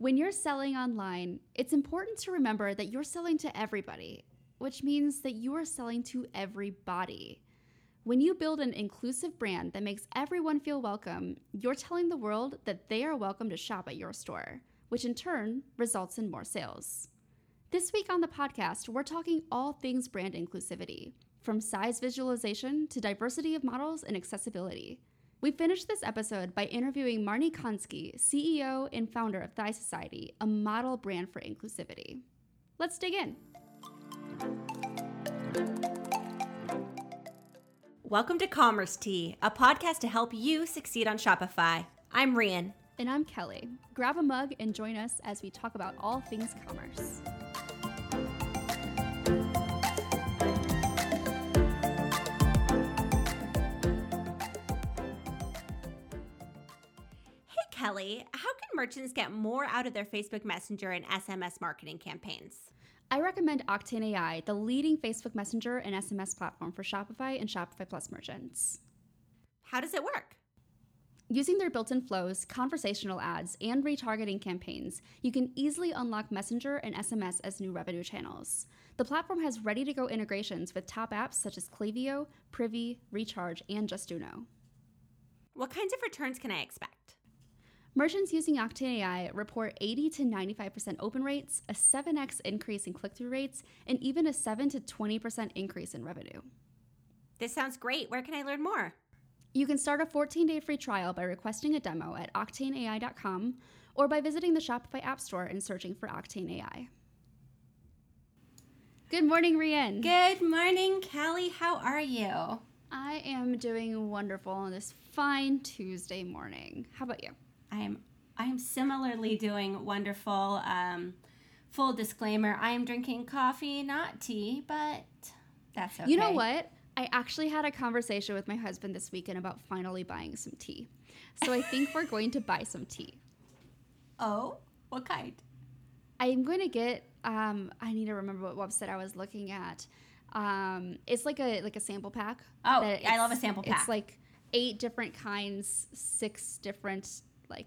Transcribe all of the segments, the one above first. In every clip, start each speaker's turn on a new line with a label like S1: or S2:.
S1: When you're selling online, it's important to remember that you're selling to everybody, which means that you are selling to everybody. When you build an inclusive brand that makes everyone feel welcome, you're telling the world that they are welcome to shop at your store, which in turn results in more sales. This week on the podcast, we're talking all things brand inclusivity, from size visualization to diversity of models and accessibility. We finished this episode by interviewing Marnie Consky, CEO and founder of Thigh Society, a model brand for inclusivity. Let's dig in.
S2: Welcome to Commerce Tea, a podcast to help you succeed on Shopify. I'm Rian.
S1: And I'm Kelly. Grab a mug and join us as we talk about all things commerce.
S2: Kelly, how can merchants get more out of their Facebook Messenger and SMS marketing campaigns?
S1: I recommend Octane AI, the leading Facebook Messenger and SMS platform for Shopify and Shopify Plus merchants.
S2: How does it work?
S1: Using their built in flows, conversational ads, and retargeting campaigns, you can easily unlock Messenger and SMS as new revenue channels. The platform has ready to go integrations with top apps such as Klaviyo, Privy, Recharge, and Justuno.
S2: What kinds of returns can I expect?
S1: Merchants using Octane AI report 80 to 95% open rates, a 7x increase in click through rates, and even a 7 to 20% increase in revenue.
S2: This sounds great. Where can I learn more?
S1: You can start a 14 day free trial by requesting a demo at octaneai.com or by visiting the Shopify App Store and searching for Octane AI. Good morning, Rian.
S2: Good morning, Kelly. How are you?
S1: I am doing wonderful on this fine Tuesday morning. How about you?
S2: I am I am similarly doing wonderful. Um, full disclaimer: I am drinking coffee, not tea, but that's okay.
S1: You know what? I actually had a conversation with my husband this weekend about finally buying some tea. So I think we're going to buy some tea.
S2: Oh, what kind?
S1: I'm going to get. Um, I need to remember what website I was looking at. Um, it's like a like a sample pack.
S2: Oh, I love a sample pack.
S1: It's like eight different kinds, six different like.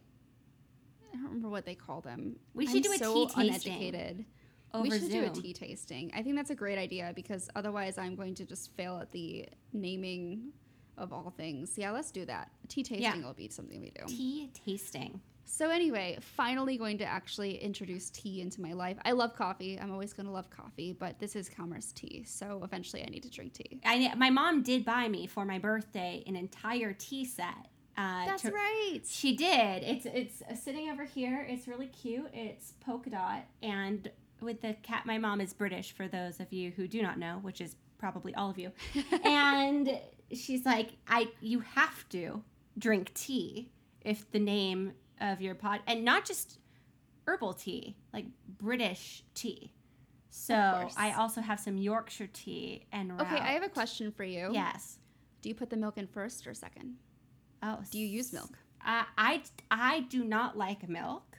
S1: I don't remember what they call them.
S2: We should
S1: I'm
S2: do a
S1: so
S2: tea tasting
S1: uneducated.
S2: over
S1: we should do a tea tasting. I think that's a great idea because otherwise I'm going to just fail at the naming of all things. Yeah, let's do that. Tea tasting
S2: Yeah.
S1: will be something we do.
S2: Tea tasting.
S1: So anyway, finally going to actually introduce tea into my life. I love coffee. I'm always going to love coffee, but this is commerce tea. So eventually I need to drink tea.
S2: I my mom did buy me for my birthday an entire tea set. Uh,
S1: That's
S2: to-
S1: right.
S2: She did. It's it's uh, sitting over here. It's really cute. It's polka dot and with the cat. My mom is British. For those of you who do not know, which is probably all of you, and she's like, I you have to drink tea if the name of your pod and not just herbal tea, like British tea. So. I also have some Yorkshire tea and
S1: Okay, I have a question for you.
S2: yes.
S1: Do you put the milk in first or second?
S2: Oh,
S1: Do you use milk?
S2: Uh, I I do not like milk.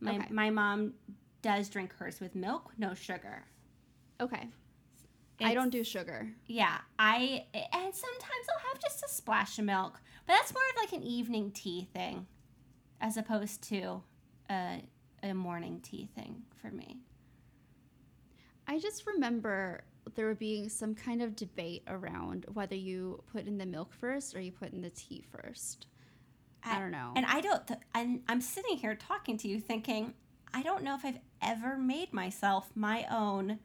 S2: My
S1: Okay.
S2: my mom does drink hers with milk, no sugar.
S1: Okay. I don't do sugar.
S2: Yeah, I and sometimes I'll have just a splash of milk, but that's more of like an evening tea thing, as opposed to a a morning tea thing for me.
S1: I just remember there were being some kind of debate around whether you put in the milk first or you put in the tea first. I, don't know.
S2: And I don't. Th- I'm I'm sitting here talking to you, thinking I don't know if I've ever made myself my own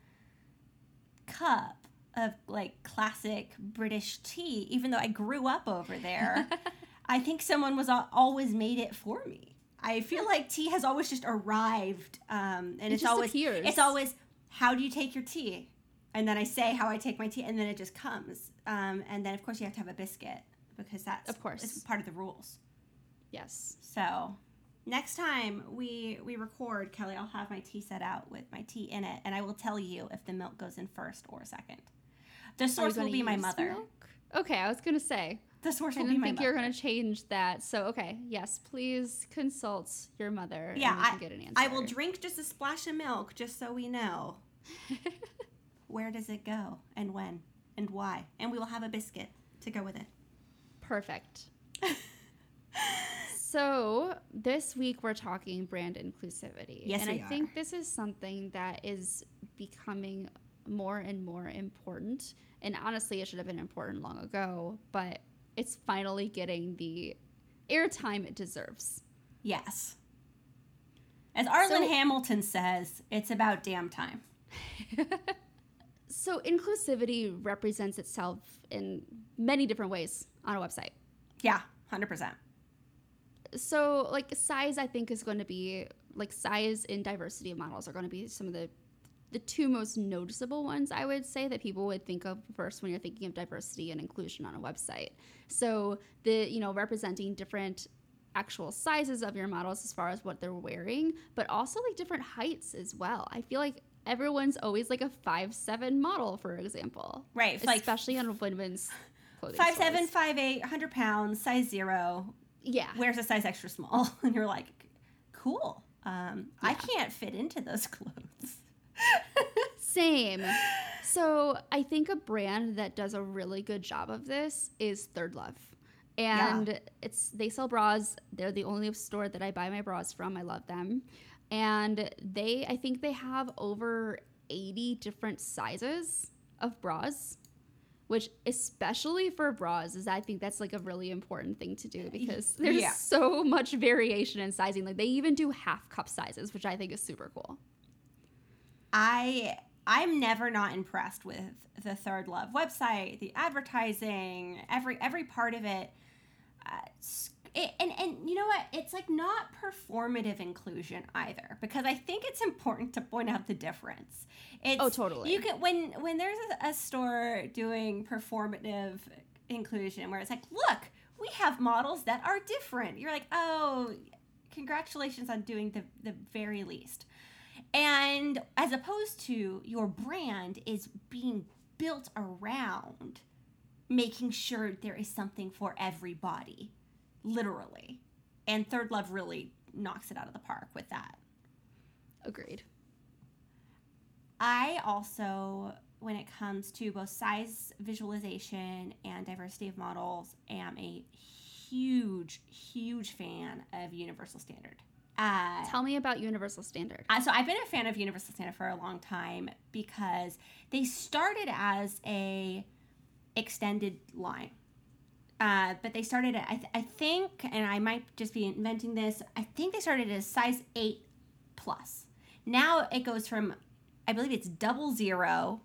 S2: cup of like classic British tea, even though I grew up over there. I think someone was always made it for me. I feel like tea has always just arrived, um, and it's
S1: just
S2: always
S1: appears.
S2: it's always how do you take your tea, and then I say how I take my tea, and then it just comes, um, and then of course you have to have a biscuit because that's
S1: Of course.
S2: it's part of the rules.
S1: yes.
S2: So next time we we record, Kelly, I'll have my tea set out with my tea in it, and I will tell you if the milk goes in first or second. The source will be my mother.
S1: milk? Okay, I was gonna say.
S2: The source
S1: I
S2: will be
S1: didn't
S2: my
S1: think
S2: mother.
S1: you were gonna change that. So okay, yes, please consult your mother.
S2: yeah,
S1: and we can
S2: I,
S1: get an answer.
S2: I will drink just a splash of milk just so we know where does it go and when and why, and we will have a biscuit to go with it.
S1: Perfect. So this week we're talking brand inclusivity.
S2: Yes,
S1: and
S2: we
S1: I
S2: are.
S1: think this is something that is becoming more and more important. And honestly, it should have been important long ago, but it's finally getting the airtime it deserves.
S2: Yes. As Arlan
S1: So-
S2: Hamilton says, it's about damn time.
S1: So inclusivity represents itself in many different ways on a website.
S2: Yeah, 100%.
S1: so like size i think is going to be like size and diversity of models are going to be some of the the two most noticeable ones i would say that people would think of first when you're thinking of diversity and inclusion on a website so the you know representing different actual sizes of your models as far as what they're wearing but also like different heights as well i feel like everyone's always like a five seven model for example
S2: Right. it's Like
S1: especially on women's clothing
S2: five
S1: stores.
S2: seven, five eight, 100 pounds, size zero,
S1: yeah
S2: wears a size extra small. And you're like, cool. Um, I can't fit into those clothes.
S1: Same. So I think a brand that does a really good job of this is Third Love. And it's they sell bras. They're the only store that I buy my bras from. I love them. And they I think they have over 80 different sizes of bras, which especially for bras is I think that's like a really important thing to do because there's
S2: Yeah.
S1: so much variation in sizing. Like they even do half cup sizes, which I think is super cool.
S2: I I'm never not impressed with the Third Love website, the advertising, every every part of it. Uh, it, and and you know what? It's like not performative inclusion either, because I think it's important to point out the difference. It's,
S1: Oh, totally.
S2: You can when when there's a, a store doing performative inclusion where it's like, look, we have models that are different. You're like, oh, congratulations on doing the the very least. And as opposed to your brand is being built around making sure there is something for everybody, literally. And Third Love really knocks it out of the park with that.
S1: Agreed.
S2: I also, when it comes to both size visualization and diversity of models, am a huge, huge fan of Universal Standard. Uh,
S1: Tell me about Universal Standard.
S2: Uh, so I've been a fan of Universal Standard for a long time because they started as a extended line. Uh, but they started at, I, th- I think, and I might just be inventing this, I think they started as size 8 plus. Now it goes from, I believe it's double zero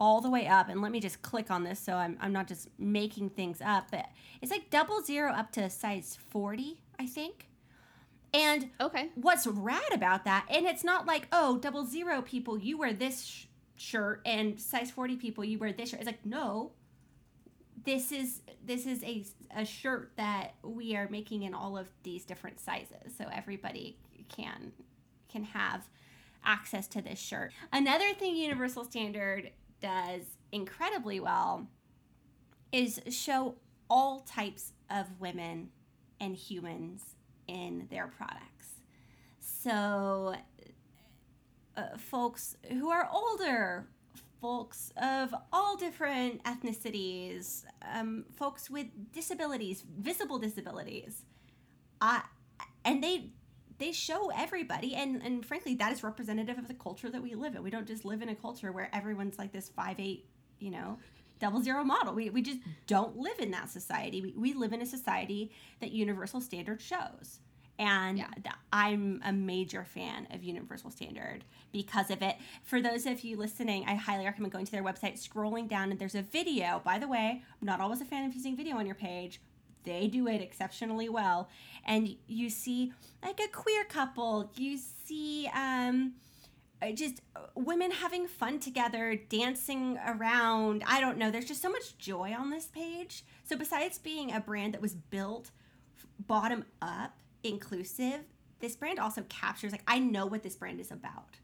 S2: all the way up. And let me just click on this so I'm, I'm not just making things up. But it's like double zero up to size 40, I think. And
S1: Okay.
S2: what's rad about that and it's not like oh double zero people you wear this sh- shirt and size 40 people you wear this shirt it's like no this is this is a, a shirt that we are making in all of these different sizes so everybody can can have access to this shirt another thing universal standard does incredibly well is show all types of women and humans in their products. So, uh, folks who are older, folks of all different ethnicities, um, folks with disabilities, visible disabilities, uh, and they they show everybody and and frankly that is representative of the culture that we live in. We don't just live in a culture where everyone's like this five eight you know double zero model. We, we just don't live in that society. We, we live in a society that universal standard shows and
S1: Yeah.
S2: i'm a major fan of universal standard because of it. For those of you listening i highly recommend going to their website scrolling down and there's a video. By the way i'm not always a fan of using video on your page. They do it exceptionally well. And you see like a queer couple. You see um uh, just uh, women having fun together dancing around. I don't know. There's just so much joy on this page. So besides being a brand that was built bottom up inclusive this brand also captures like i know what this brand is about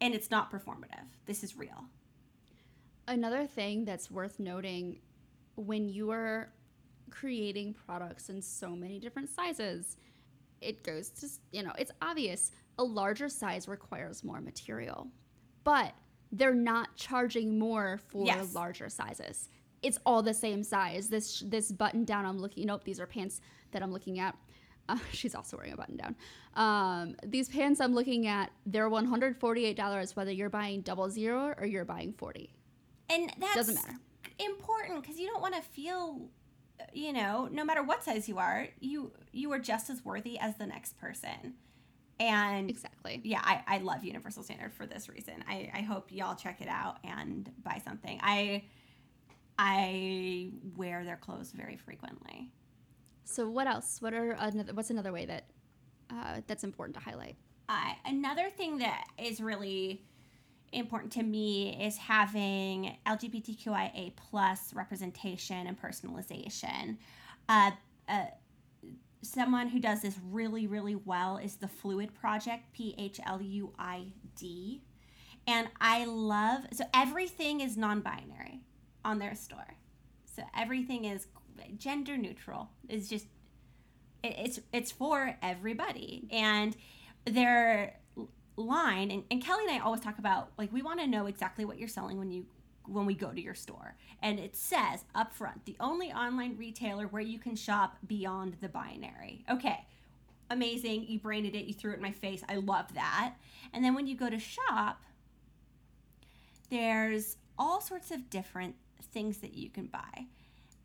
S2: and it's not performative this is real
S1: Another thing that's worth noting when you are creating products in so many different sizes, it goes to, you know, it's obvious a larger size requires more material, but they're not charging more for
S2: Yes.
S1: larger sizes. it's all the same size. This this button down I'm looking. Nope, these are pants that I'm looking at. Uh, she's also wearing a button down. Um, these pants I'm looking at, they're $148 whether you're buying double zero or you're buying 40.
S2: And that
S1: Doesn't matter.
S2: important because you don't want to feel, you know, no matter what size you are, you you are just as worthy as the next person. And
S1: Exactly.
S2: yeah, I, I love Universal Standard for this reason. I, I hope y'all check it out and buy something. I I wear their clothes very frequently.
S1: So what else? What are another, what's another way that uh, that's important to highlight?
S2: Uh, another thing that is really important to me is having LGBTQIA plus representation and personalization. Uh, uh, someone who does this really, really well is the Phluid Project, P H L U I D. And I love, so everything is non binary on their store. So everything is gender neutral. It's just, it- it's, it's for everybody. And their line, and, and Kelly and I always talk about, like, we want to know exactly what you're selling when you when we go to your store. And it says up front, the only online retailer where you can shop beyond the binary. Okay, amazing. You branded it, you threw it in my face. I love that. And then when you go to shop, there's all sorts of different things that you can buy.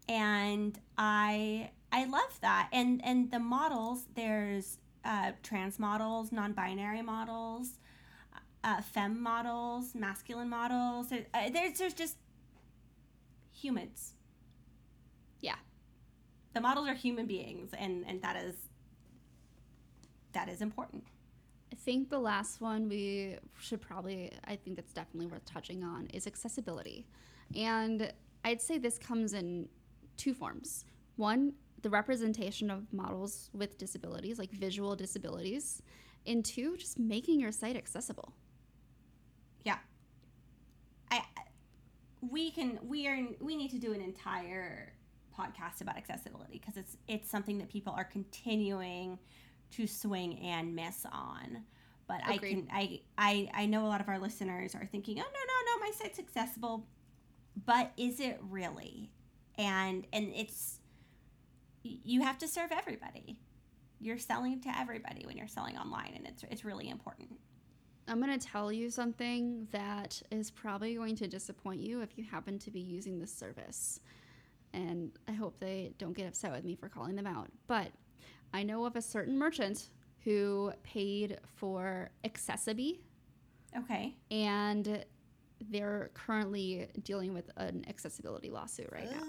S2: And I I love that. And and the models, there's uh, trans models, non-binary models, uh, femme models, masculine models. There- uh, There's there's just humans.
S1: Yeah.
S2: The models are human beings, and and that is that is important.
S1: I think the last one we should probably, I think that's definitely worth touching on, is accessibility. And I'd say this comes in two forms. One, the representation of models with disabilities, like visual disabilities. And two, just making your site accessible.
S2: Yeah. I we can we are we need to do an entire podcast about accessibility because it's it's something that people are continuing to swing and miss on. But I can I, I I know a lot of our listeners are thinking, "Oh no, no, no, my site's accessible." But is it really? And and it's you have to serve everybody. You're selling to everybody when you're selling online and it's it's really important.
S1: I'm going to tell you something that is probably going to disappoint you if you happen to be using this service. And I hope they don't get upset with me for calling them out. But I know of a certain merchant who paid for accessiBe
S2: Okay.
S1: and they're currently dealing with an accessibility lawsuit right now.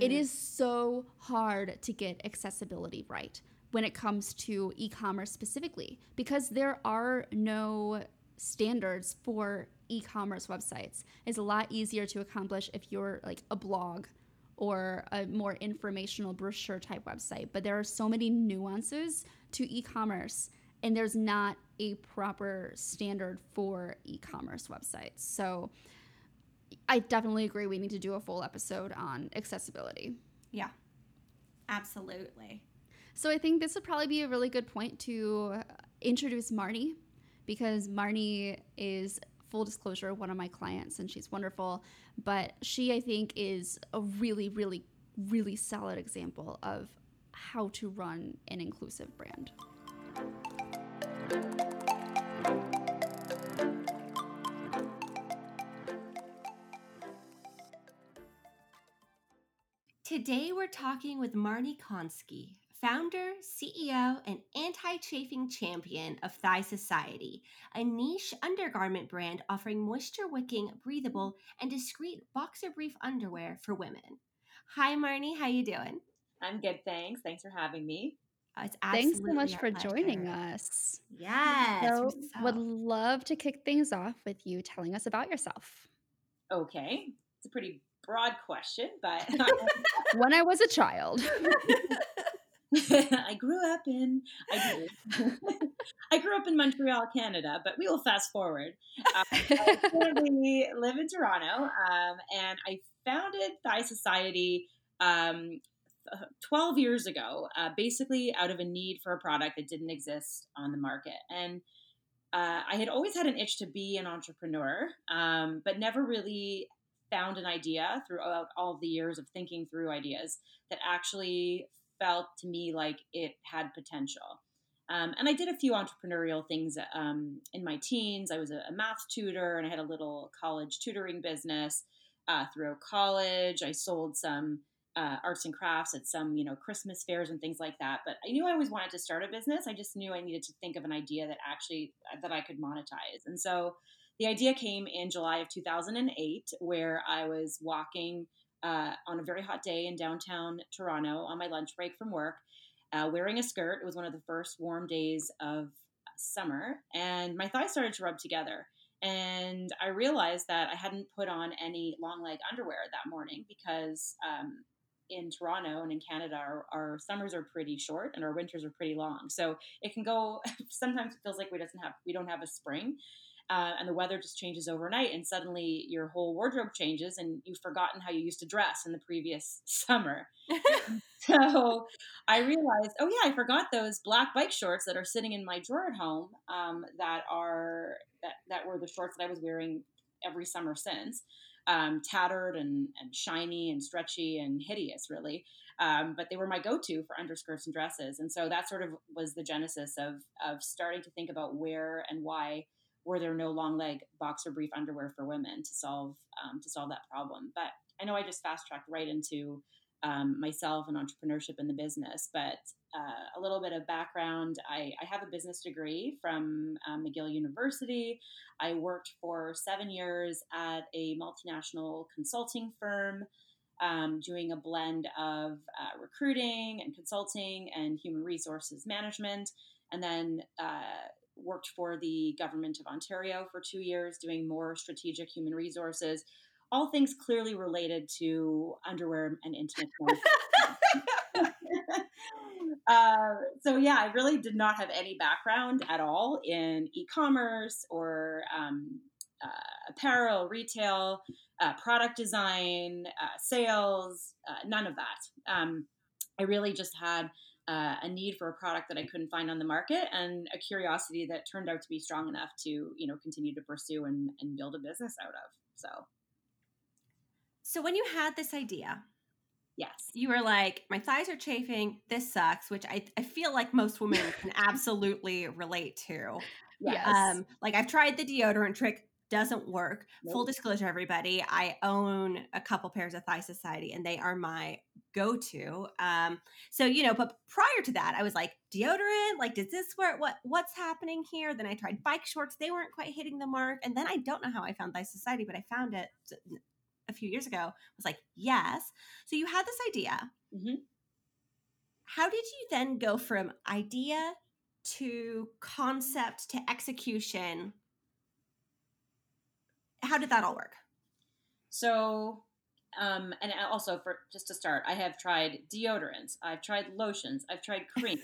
S1: It is so hard to get accessibility right when it comes to e commerce specifically because there are no standards for e commerce websites. It's a lot easier to accomplish if you're like a blog or a more informational brochure type website. But there are so many nuances to e commerce, and there's not a proper standard for e commerce websites. So I definitely agree we need to do a full episode on accessibility.
S2: Yeah, absolutely.
S1: So I think this would probably be a really good point to introduce Marnie because Marnie is full disclosure one of my clients and she's wonderful, but she I think is a really really really solid example of how to run an inclusive brand.
S2: Today we're talking with Marnie Consky, founder, CEO, and anti-chafing champion of Thigh Society, a niche undergarment brand offering moisture-wicking, breathable, and discreet boxer brief underwear for women. Hi Marnie, how you doing?
S3: I'm good, thanks. Thanks for having me.
S2: Uh, it's
S1: Thanks so much
S2: our
S1: for joining us.
S2: Yes.
S1: So,
S2: we're
S1: would love to kick things off with you telling us about yourself.
S3: Okay, it's a pretty broad question, but
S1: when I was a child.
S3: I grew up in I do. I grew up in Montreal, Canada, but we will fast forward. Uh, I currently live in Toronto, um, and I founded Thigh Society um, uh, 12 years ago, uh, basically out of a need for a product that didn't exist on the market. And uh, I had always had an itch to be an entrepreneur, um, but never really found an idea throughout all the years of thinking through ideas that actually felt to me like it had potential. Um, and I did a few entrepreneurial things um, in my teens. I was a, a, math tutor and I had a little college tutoring business. Uh, throughout college, I sold some uh, arts and crafts at some, you know, Christmas fairs and things like that. But I knew I always wanted to start a business. I just knew I needed to think of an idea that actually that I could monetize. And so the idea came in July of 2008, where I was walking uh, on a very hot day in downtown Toronto on my lunch break from work, uh, wearing a skirt. It was one of the first warm days of summer, and my thighs started to rub together. And I realized that I hadn't put on any long leg underwear that morning because um, in Toronto and in Canada, our, our, summers are pretty short and our winters are pretty long. So it can go. Sometimes it feels like we doesn't have we don't have a spring, uh, and the weather just changes overnight, and suddenly your whole wardrobe changes, and you've forgotten how you used to dress in the previous summer. so I realized, oh yeah, I forgot those black bike shorts that are sitting in my drawer at home. Um, that are that that were the shorts that I was wearing every summer since. Um, tattered and, and shiny and stretchy and hideous, really. Um, but they were my go-to for underskirts and dresses, and so that sort of was the genesis of of starting to think about where and why there no long leg boxer brief underwear for women to solve um, to solve that problem. But I know I just fast tracked right into um, myself and entrepreneurship in the business. But uh, a little bit of background: I, I have a business degree from um, McGill University. I worked for seven years at a multinational consulting firm. Um, doing a blend of uh, recruiting and consulting and human resources management. And then uh, worked for the government of Ontario for two years, doing more strategic human resources, all things clearly related to underwear and intimate uh, so yeah, I really did not have any background at all in e-commerce or um, uh, apparel, retail, uh, product design, uh, sales, uh, none of that. Um, I really just had uh, a need for a product that I couldn't find on the market and a curiosity that turned out to be strong enough to, you know, continue to pursue and, and build a business out of. So,
S2: so when you had this idea,
S3: yes,
S2: you were like, my thighs are chafing. This sucks, which I, I feel like most women can absolutely relate to.
S1: Yes.
S2: Um, like I've tried the deodorant trick doesn't work. Nope. Full disclosure, everybody, I own a couple pairs of Thigh Society, and they are my go-to. Um, so you know, but prior to that, I was like deodorant. Like, does this work? What what's happening here? Then I tried bike shorts; they weren't quite hitting the mark. And then I don't know how I found Thigh Society, but I found it a few years ago. I was like, yes. So you had this idea. Mm-hmm. How did you then go from idea to concept to execution how did that all work?
S3: So, um, and also for just to start, I have tried deodorants, I've tried lotions, I've tried cream,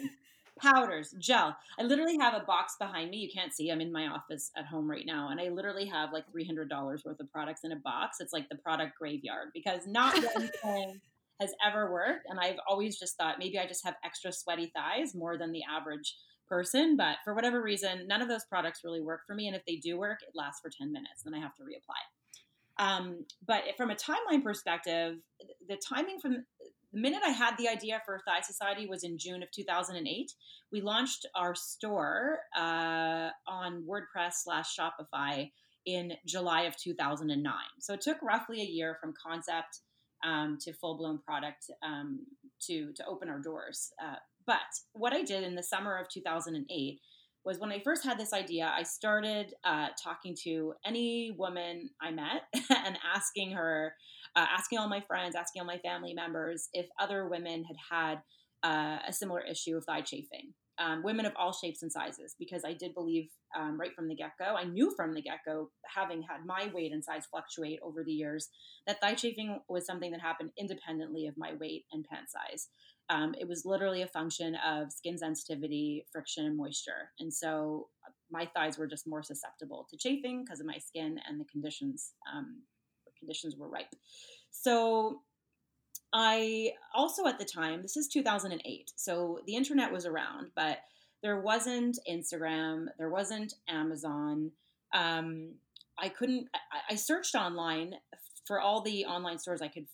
S3: powders, gel. I literally have a box behind me. You can't see. I'm in my office at home right now, and I literally have like three hundred dollars worth of products in a box. It's like the product graveyard because not one thing has ever worked, and I've always just thought maybe I just have extra sweaty thighs more than the average person, but for whatever reason, none of those products really work for me. And if they do work, it lasts for 10 minutes, then I have to reapply. Um, but from a timeline perspective, the timing from the minute I had the idea for Thigh Society was in June of 2008. We launched our store uh, on WordPress slash Shopify in July of 2009. So it took roughly a year from concept um, to full blown product um, to to open our doors. Uh, but what I did in the summer of 2008 was when I first had this idea, I started uh, talking to any woman I met and asking her, uh, asking all my friends, asking all my family members if other women had had uh, a similar issue of thigh chafing. Um, women of all shapes and sizes, because I did believe um, right from the get go, I knew from the get go, having had my weight and size fluctuate over the years, that thigh chafing was something that happened independently of my weight and pant size um, it was literally a function of skin sensitivity, friction, and moisture. And so uh, my thighs were just more susceptible to chafing because of my skin and the conditions. Um, conditions were ripe. So I also at the time, this is 2008, so the internet was around, but there wasn't Instagram, there wasn't Amazon. Um, I couldn't. I, I searched online for all the online stores I could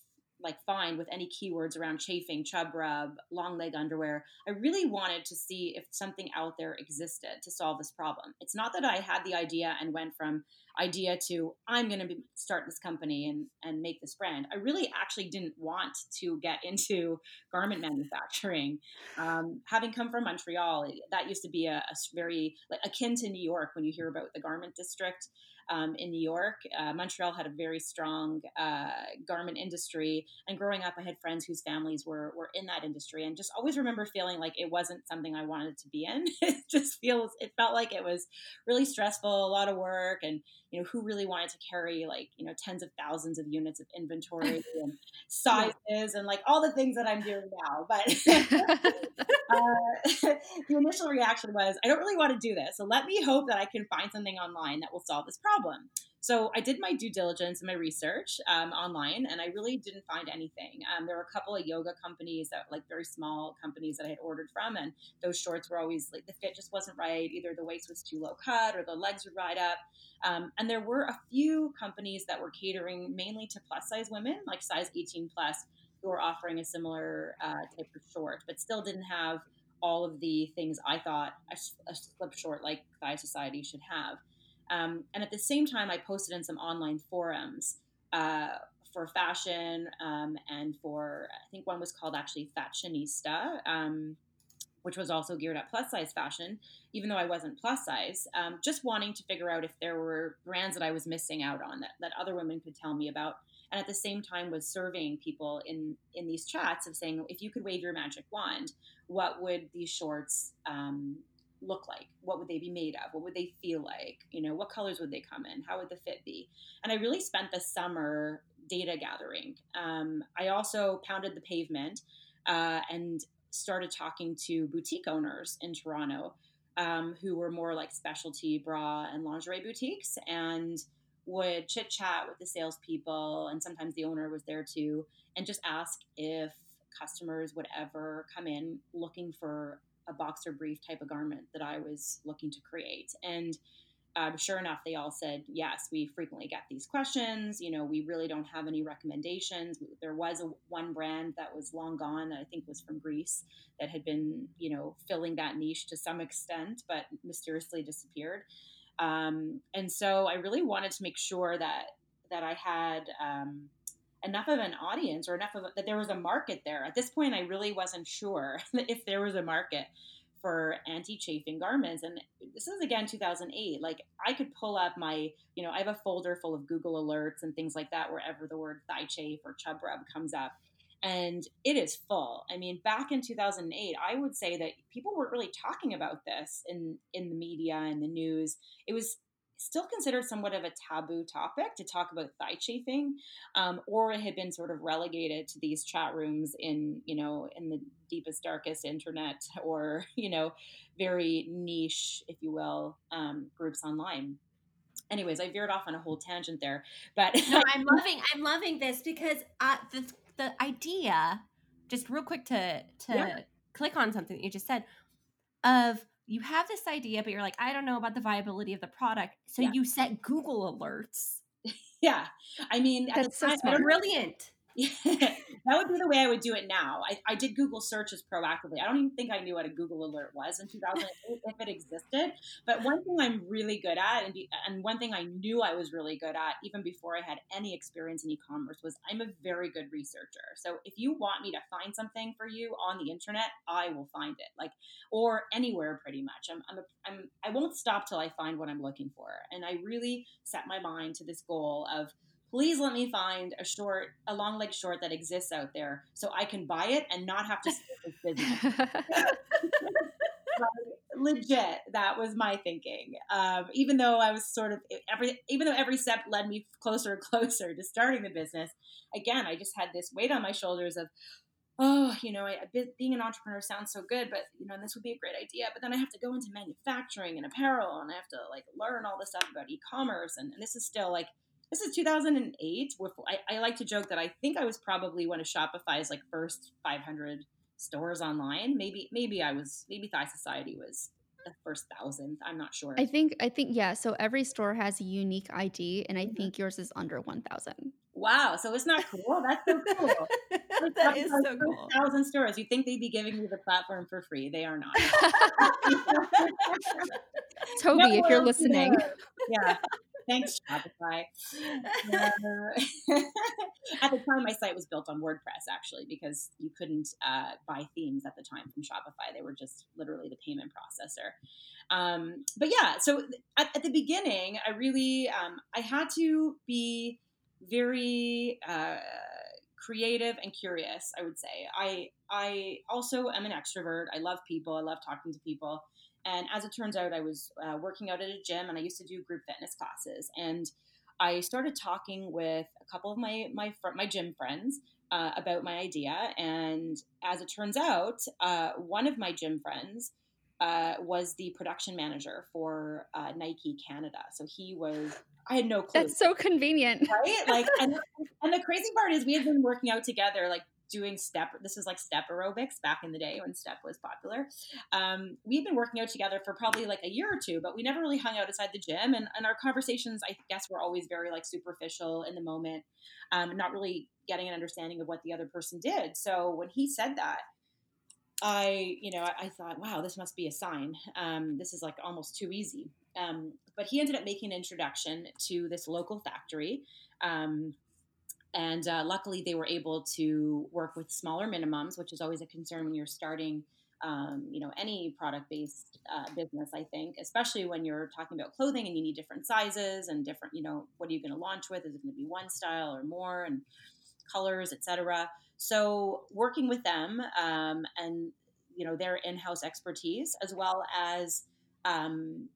S3: like find with any keywords around chafing, chub rub, long leg underwear. I really wanted to see if something out there existed to solve this problem. It's not that I had the idea and went from idea to I'm going to start this company and and make this brand. I really actually didn't want to get into garment manufacturing. Um, having come from Montreal, that used to be a, a very like akin to New York when you hear about the garment district um, in New York. Uh, Montreal had a very strong uh, garment industry, and growing up, I had friends whose families were were in that industry, and just always remember feeling like it wasn't something I wanted to be in. it just feels it felt like it was really stressful, a lot of work, and you know who really wanted to carry like you know tens of thousands of units of inventory and sizes and like all the things that I'm doing now. But uh, the initial reaction was, I don't really want to do this, so let me hope that I can find something online that will solve this problem. So I did my due diligence and my research um, online, and I really didn't find anything. Um, there were a couple of yoga companies that, like, very small companies that I had ordered from, and those shorts were always like the fit just wasn't right. Either the waist was too low cut or the legs would ride up. Um, and there were a few companies that were catering mainly to plus size women, like size 18 plus, who were offering a similar uh, type of short, but still didn't have all of the things I thought a, a slip short like Thigh Society should have. Um, and at the same time, I posted in some online forums uh, for fashion um, and for, I think one was called actually Fashionista, um, which was also geared at plus size fashion, even though I wasn't plus size, um, just wanting to figure out if there were brands that I was missing out on that, that other women could tell me about. And at the same time was serving people in, in these chats of saying, if you could wave your magic wand, what would these shorts um, look like? What would they be made of? What would they feel like? You know, what colors would they come in? How would the fit be? And I really spent the summer data gathering. Um, I also pounded the pavement uh, and started talking to boutique owners in Toronto um, who were more like specialty bra and lingerie boutiques and would chit chat with the salespeople. And sometimes the owner was there too, and just ask if customers would ever come in looking for a boxer brief type of garment that I was looking to create. And uh, sure enough, they all said, yes, we frequently get these questions. You know, we really don't have any recommendations. There was a one brand that was long gone, I think was from Greece, that had been, you know, filling that niche to some extent, but mysteriously disappeared. Um, and so I really wanted to make sure that that I had um, enough of an audience or enough of that there was a market there. At this point, I really wasn't sure if there was a market for anti-chafing garments. And this is again 2008 like i could pull up my you know i have a folder full of google alerts and things like that wherever the word thigh chafe or chub rub comes up. And it is full. I mean back in 2008 i would say that people weren't really talking about this in in the media and the news. It was still considered somewhat of a taboo topic to talk about thigh chafing, um, or it had been sort of relegated to these chat rooms in, you know, in the deepest, darkest internet, or you know, very niche, if you will, um, groups online. Anyways, I veered off on a whole tangent there, but
S2: no, I'm loving, I'm loving this because uh, the the idea, just real quick to to yeah. click on something that you just said, of you have this idea, but you're like, I don't know about the viability of the product. So yeah. you set Google alerts.
S3: Yeah. I mean,
S2: that's so time, brilliant.
S3: that would be the way I would do it now. I, I did Google searches proactively. I don't even think I knew what a Google alert was in 2008 if it existed. But one thing I'm really good at, and, be, and one thing I knew I was really good at, even before I had any experience in e-commerce, was I'm a very good researcher. So if you want me to find something for you on the internet, I will find it, like or anywhere pretty much. I'm, I'm, a, I'm I won't stop till I find what I'm looking for, and I really set my mind to this goal of please let me find a short, a long leg short that exists out there so I can buy it and not have to start this business. legit, that was my thinking. Um, even though I was sort of every, even though every step led me closer and closer to starting the business, again, I just had this weight on my shoulders of, oh, you know, I, being an entrepreneur sounds so good, but you know, this would be a great idea. But then I have to go into manufacturing and apparel, and I have to like learn all this stuff about e-commerce, and, and this is still like this is 2008. I, I like to joke that I think I was probably one of Shopify's like first 500 stores online. Maybe maybe I was maybe Thigh Society was the first thousand. I'm not sure.
S1: I think I think yeah. So every store has a unique ID, and I mm-hmm. think yours is under 1,000.
S3: Wow, so it's not cool. That's so cool.
S2: that is so cool.
S3: Thousand stores. You think they'd be giving you the platform for free? They are not.
S1: Tobi, no if you're listening.
S3: Yeah. Thanks, Shopify. Uh, at the time, my site was built on WordPress, actually, because you couldn't uh, buy themes at the time from Shopify. They were just literally the payment processor. Um, but yeah, so at, at, the beginning, I really um, I had to be very uh, creative and curious. I would say I I also am an extrovert. I love people. I love talking to people. And as it turns out, I was uh, working out at a gym and I used to do group fitness classes. And I started talking with a couple of my my my gym friends uh, about my idea. And as it turns out, uh, one of my gym friends uh, was the production manager for uh, Nike Canada. So he was. I had no clue.
S1: That's so convenient,
S3: right? Like, and, and the crazy part is we had been working out together like doing step this was like step aerobics back in the day when step was popular um, we've been working out together for probably like a year or two but we never really hung out outside the gym and, and our conversations i guess were always very like superficial in the moment um, not really getting an understanding of what the other person did so when he said that I, you know, I, I, thought, wow, this must be a sign. Um, this is like almost too easy. Um, but he ended up making an introduction to this local factory um, and uh, luckily, they were able to work with smaller minimums, which is always a concern when you're starting, um, you know, any product-based uh, business. I think, especially when you're talking about clothing and you need different sizes and different, you know, what are you going to launch with? Is it going to be one style or more, and colors, etc. So, working with them um, and you know their in-house expertise, as well as um,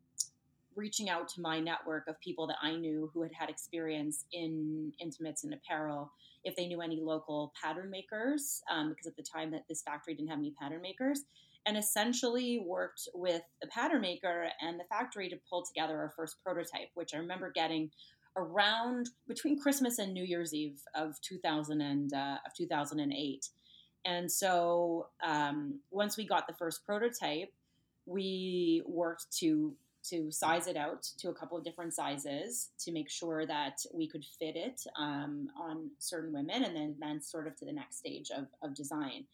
S3: reaching out to my network of people that I knew who had had experience in intimates and apparel, if they knew any local pattern makers, um, because at the time that this factory didn't have any pattern makers, and essentially worked with the pattern maker and the factory to pull together our first prototype, which I remember getting around between Christmas and New Year's Eve of 2000 and uh, of 2008. And so um, once we got the first prototype, we worked to to size it out to a couple of different sizes to make sure that we could fit it um, on certain women and then then sort of to the next stage of, of design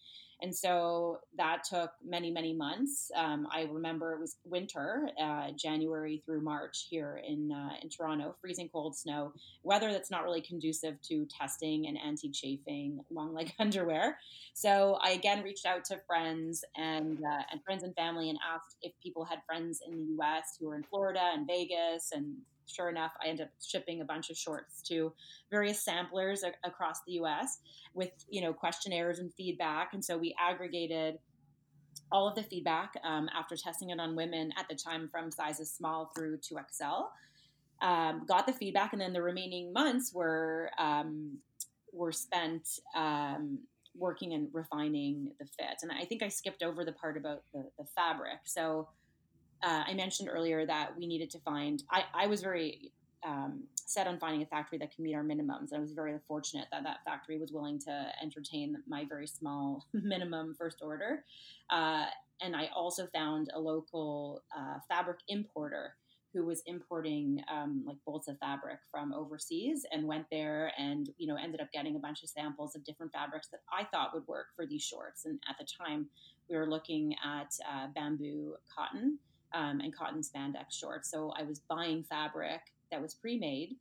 S3: and so that took many, many months. Um, I remember it was winter, uh, January through March here in, uh, in Toronto, freezing cold snow, weather that's not really conducive to testing and anti chafing long leg underwear. So I again reached out to friends and, uh, and friends and family and asked if people had friends in the US who were in Florida and Vegas and sure enough, I ended up shipping a bunch of shorts to various samplers a- across the U.S. with you know questionnaires and feedback, and so we aggregated all of the feedback um, after testing it on women at the time from sizes small through to XL. Um, got the feedback, and then the remaining months were um, were spent um, working and refining the fit. And I think I skipped over the part about the, the fabric. So uh, I mentioned earlier that we needed to find. I, I was very um, set on finding a factory that could meet our minimums. And I was very fortunate that that factory was willing to entertain my very small minimum first order. Uh, and I also found a local uh, fabric importer who was importing um, like bolts of fabric from overseas and went there and you know ended up getting a bunch of samples of different fabrics that I thought would work for these shorts. And at the time, we were looking at uh, bamboo cotton um, and cotton spandex shorts. So I was buying fabric that was pre-made,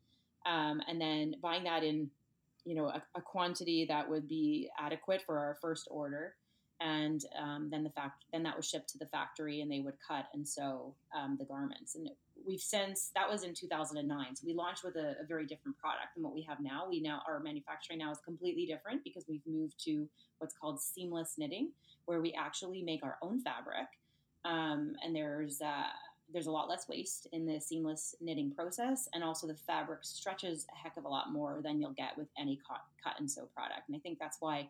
S3: um, and then buying that in, you know, a, a, quantity that would be adequate for our first order, and um, then the fact then that was shipped to the factory, and they would cut and sew um, the garments. And we've since that was in 2009, so we launched with a, a very different product than what we have now. We now our manufacturing now is completely different because we've moved to what's called seamless knitting, where we actually make our own fabric um, and there's uh, there's a lot less waste in the seamless knitting process, and also the fabric stretches a heck of a lot more than you'll get with any cut, cut and sew product. And I think that's why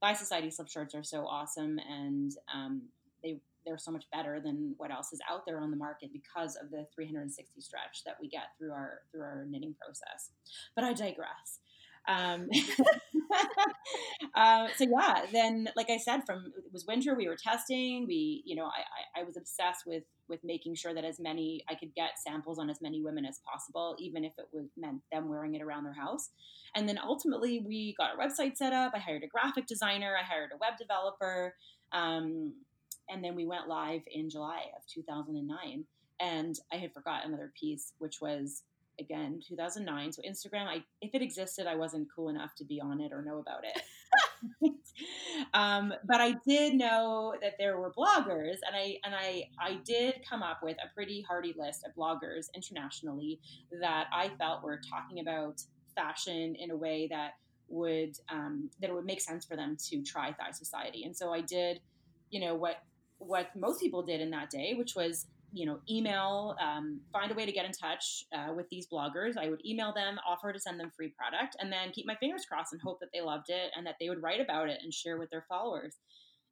S3: Thigh Society slip shirts are so awesome, and um, they they're so much better than what else is out there on the market because of the 360 stretch that we get through our through our knitting process. But I digress. Um, uh, so yeah, then like I said, from it was winter, we were testing. We, you know, I, I, I was obsessed with with making sure that as many I could get samples on as many women as possible, even if it was meant them wearing it around their house. And then ultimately, we got our website set up. I hired a graphic designer. I hired a web developer. Um, and then we went live in July of 2009. And I had forgot another piece, which was again 2009 so instagram i if it existed i wasn't cool enough to be on it or know about it. Um, but i did know that there were bloggers and i and i i did come up with a pretty hearty list of bloggers internationally that i felt were talking about fashion in a way that would um, that it would make sense for them to try thigh society. And so i did you know what what most people did in that day which was you know, email, um, find a way to get in touch uh, with these bloggers. I would email them, offer to send them free product, and then keep my fingers crossed and hope that they loved it and that they would write about it and share with their followers.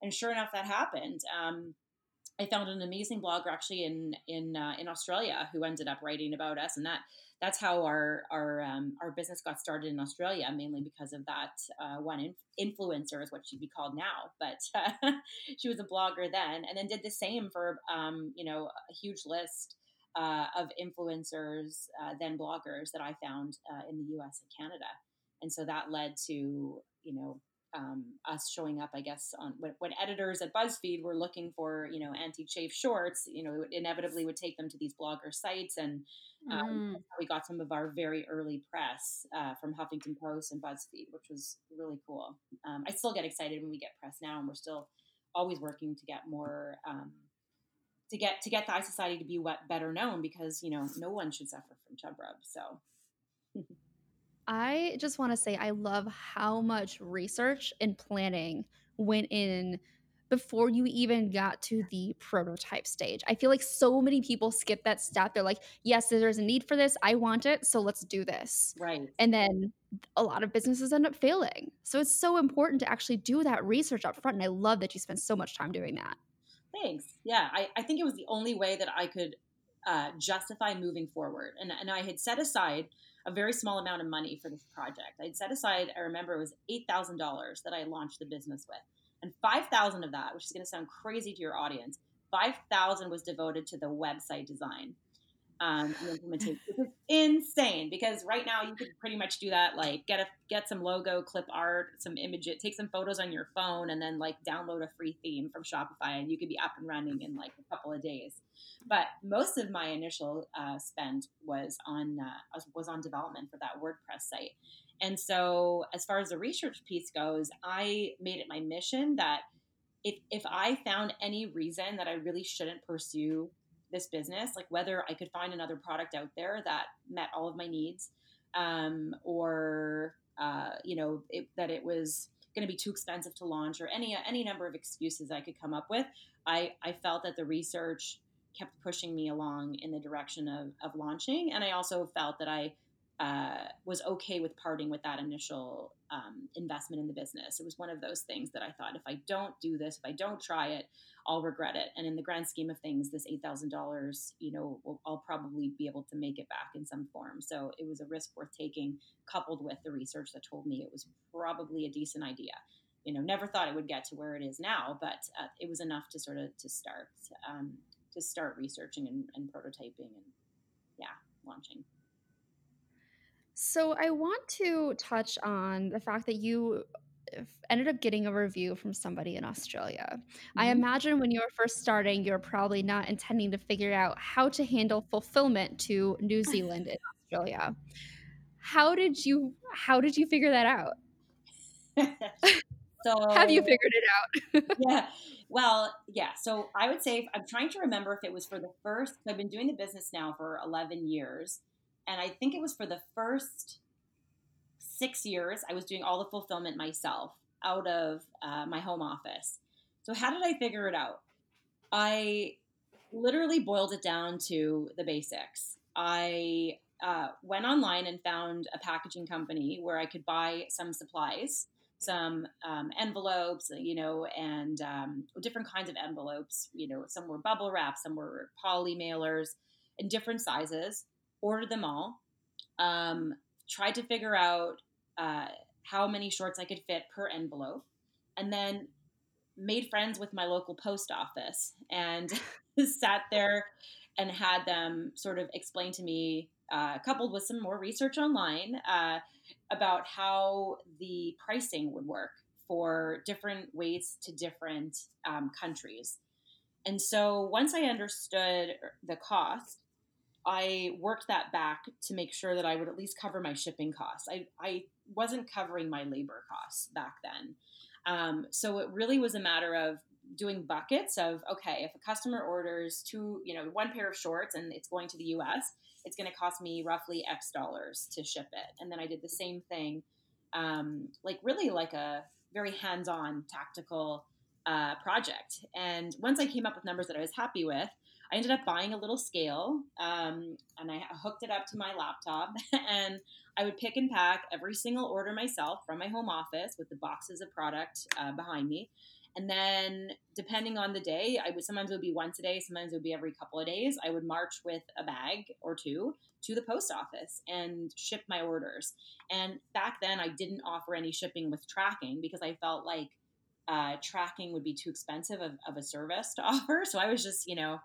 S3: And sure enough, that happened. Um, I found an amazing blogger actually in in uh, in Australia who ended up writing about us, and that that's how our our um, our business got started in Australia, mainly because of that uh, one in, influencer is what she'd be called now, but uh, she was a blogger then, and then did the same for um, you know a huge list uh, of influencers uh, then bloggers that I found uh, in the U.S. and Canada, and so that led to you know um, us showing up, I guess, on when, when, editors at BuzzFeed were looking for, you know, anti-chafe shorts, you know, it inevitably would take them to these blogger sites, and um, mm. we got some of our very early press uh, from Huffington Post and BuzzFeed, which was really cool. Um, I still get excited when we get press now, and we're still always working to get more. Um, to get to get Thigh Society to be what better known because you know no one should suffer from chub rub so
S1: I just want to say I love how much research and planning went in before you even got to the prototype stage. I feel like so many people skip that step. They're like, yes, there's a need for this. I want it. So let's do this.
S3: Right.
S1: And then a lot of businesses end up failing. So it's so important to actually do that research up front. And I love that you spend so much time doing that.
S3: Thanks. Yeah. I, I think it was the only way that I could uh, justify moving forward. And, and I had set aside a very small amount of money for this project. I'd set aside, I remember it was $8,000 that I launched the business with. And 5,000 of that, which is going to sound crazy to your audience, 5,000 was devoted to the website design um, and implementation, which is insane because right now you could pretty much do that. Like get a get some logo, clip art, some images, take some photos on your phone, and then like download a free theme from Shopify, and you could be up and running in like a couple of days. But most of my initial uh, spend was on uh, was on development for that WordPress site. And so, as far as the research piece goes, I made it my mission that if if I found any reason that I really shouldn't pursue this business, like whether I could find another product out there that met all of my needs, um, or uh, you know it, that it was going to be too expensive to launch, or any any number of excuses I could come up with, I I felt that the research kept pushing me along in the direction of of launching, and I also felt that I uh, was okay with parting with that initial um, investment in the business. It was one of those things that I thought if I don't do this, if I don't try it, I'll regret it. And in the grand scheme of things, this eight thousand dollars, you know, will, I'll probably be able to make it back in some form. So it was a risk worth taking, coupled with the research that told me it was probably a decent idea. You know, never thought it would get to where it is now, but uh, it was enough to sort of to start um, to start researching and, and prototyping and yeah, launching.
S1: So I want to touch on the fact that you ended up getting a review from somebody in Australia. Mm-hmm. I imagine when you were first starting, you're probably not intending to figure out how to handle fulfillment to New Zealand and Australia. How did you how did you figure that out? so have you figured it out?
S3: yeah. Well, yeah. So I would say I'm trying to remember if it was for the first. I've been doing the business now for 11 years, and I think it was for the first six years, I was doing all the fulfillment myself out of uh, my home office. So, how did I figure it out? I literally boiled it down to the basics. I uh, went online and found a packaging company where I could buy some supplies, some um, envelopes, you know, and um, different kinds of envelopes. You know, some were bubble wrap, some were poly mailers in different sizes ordered them all, um, tried to figure out uh, how many shorts I could fit per envelope, and then made friends with my local post office and sat there and had them sort of explain to me, uh, coupled with some more research online, uh, about how the pricing would work for different weights to different um, countries. And so once I understood the cost, I worked that back to make sure that I would at least cover my shipping costs. I, I wasn't covering my labor costs back then. Um, so it really was a matter of doing buckets of okay, if a customer orders two, you know, one pair of shorts and it's going to the US, it's going to cost me roughly X dollars to ship it. And then I did the same thing, um, like really like a very hands on tactical uh, project. And once I came up with numbers that I was happy with, I ended up buying a little scale um, and I hooked it up to my laptop and I would pick and pack every single order myself from my home office with the boxes of product uh, behind me. And then, depending on the day, I would sometimes it would be once a day, sometimes it would be every couple of days. I would march with a bag or two to the post office and ship my orders. And back then, I didn't offer any shipping with tracking because I felt like uh, tracking would be too expensive of, of a service to offer. So I was just, you know,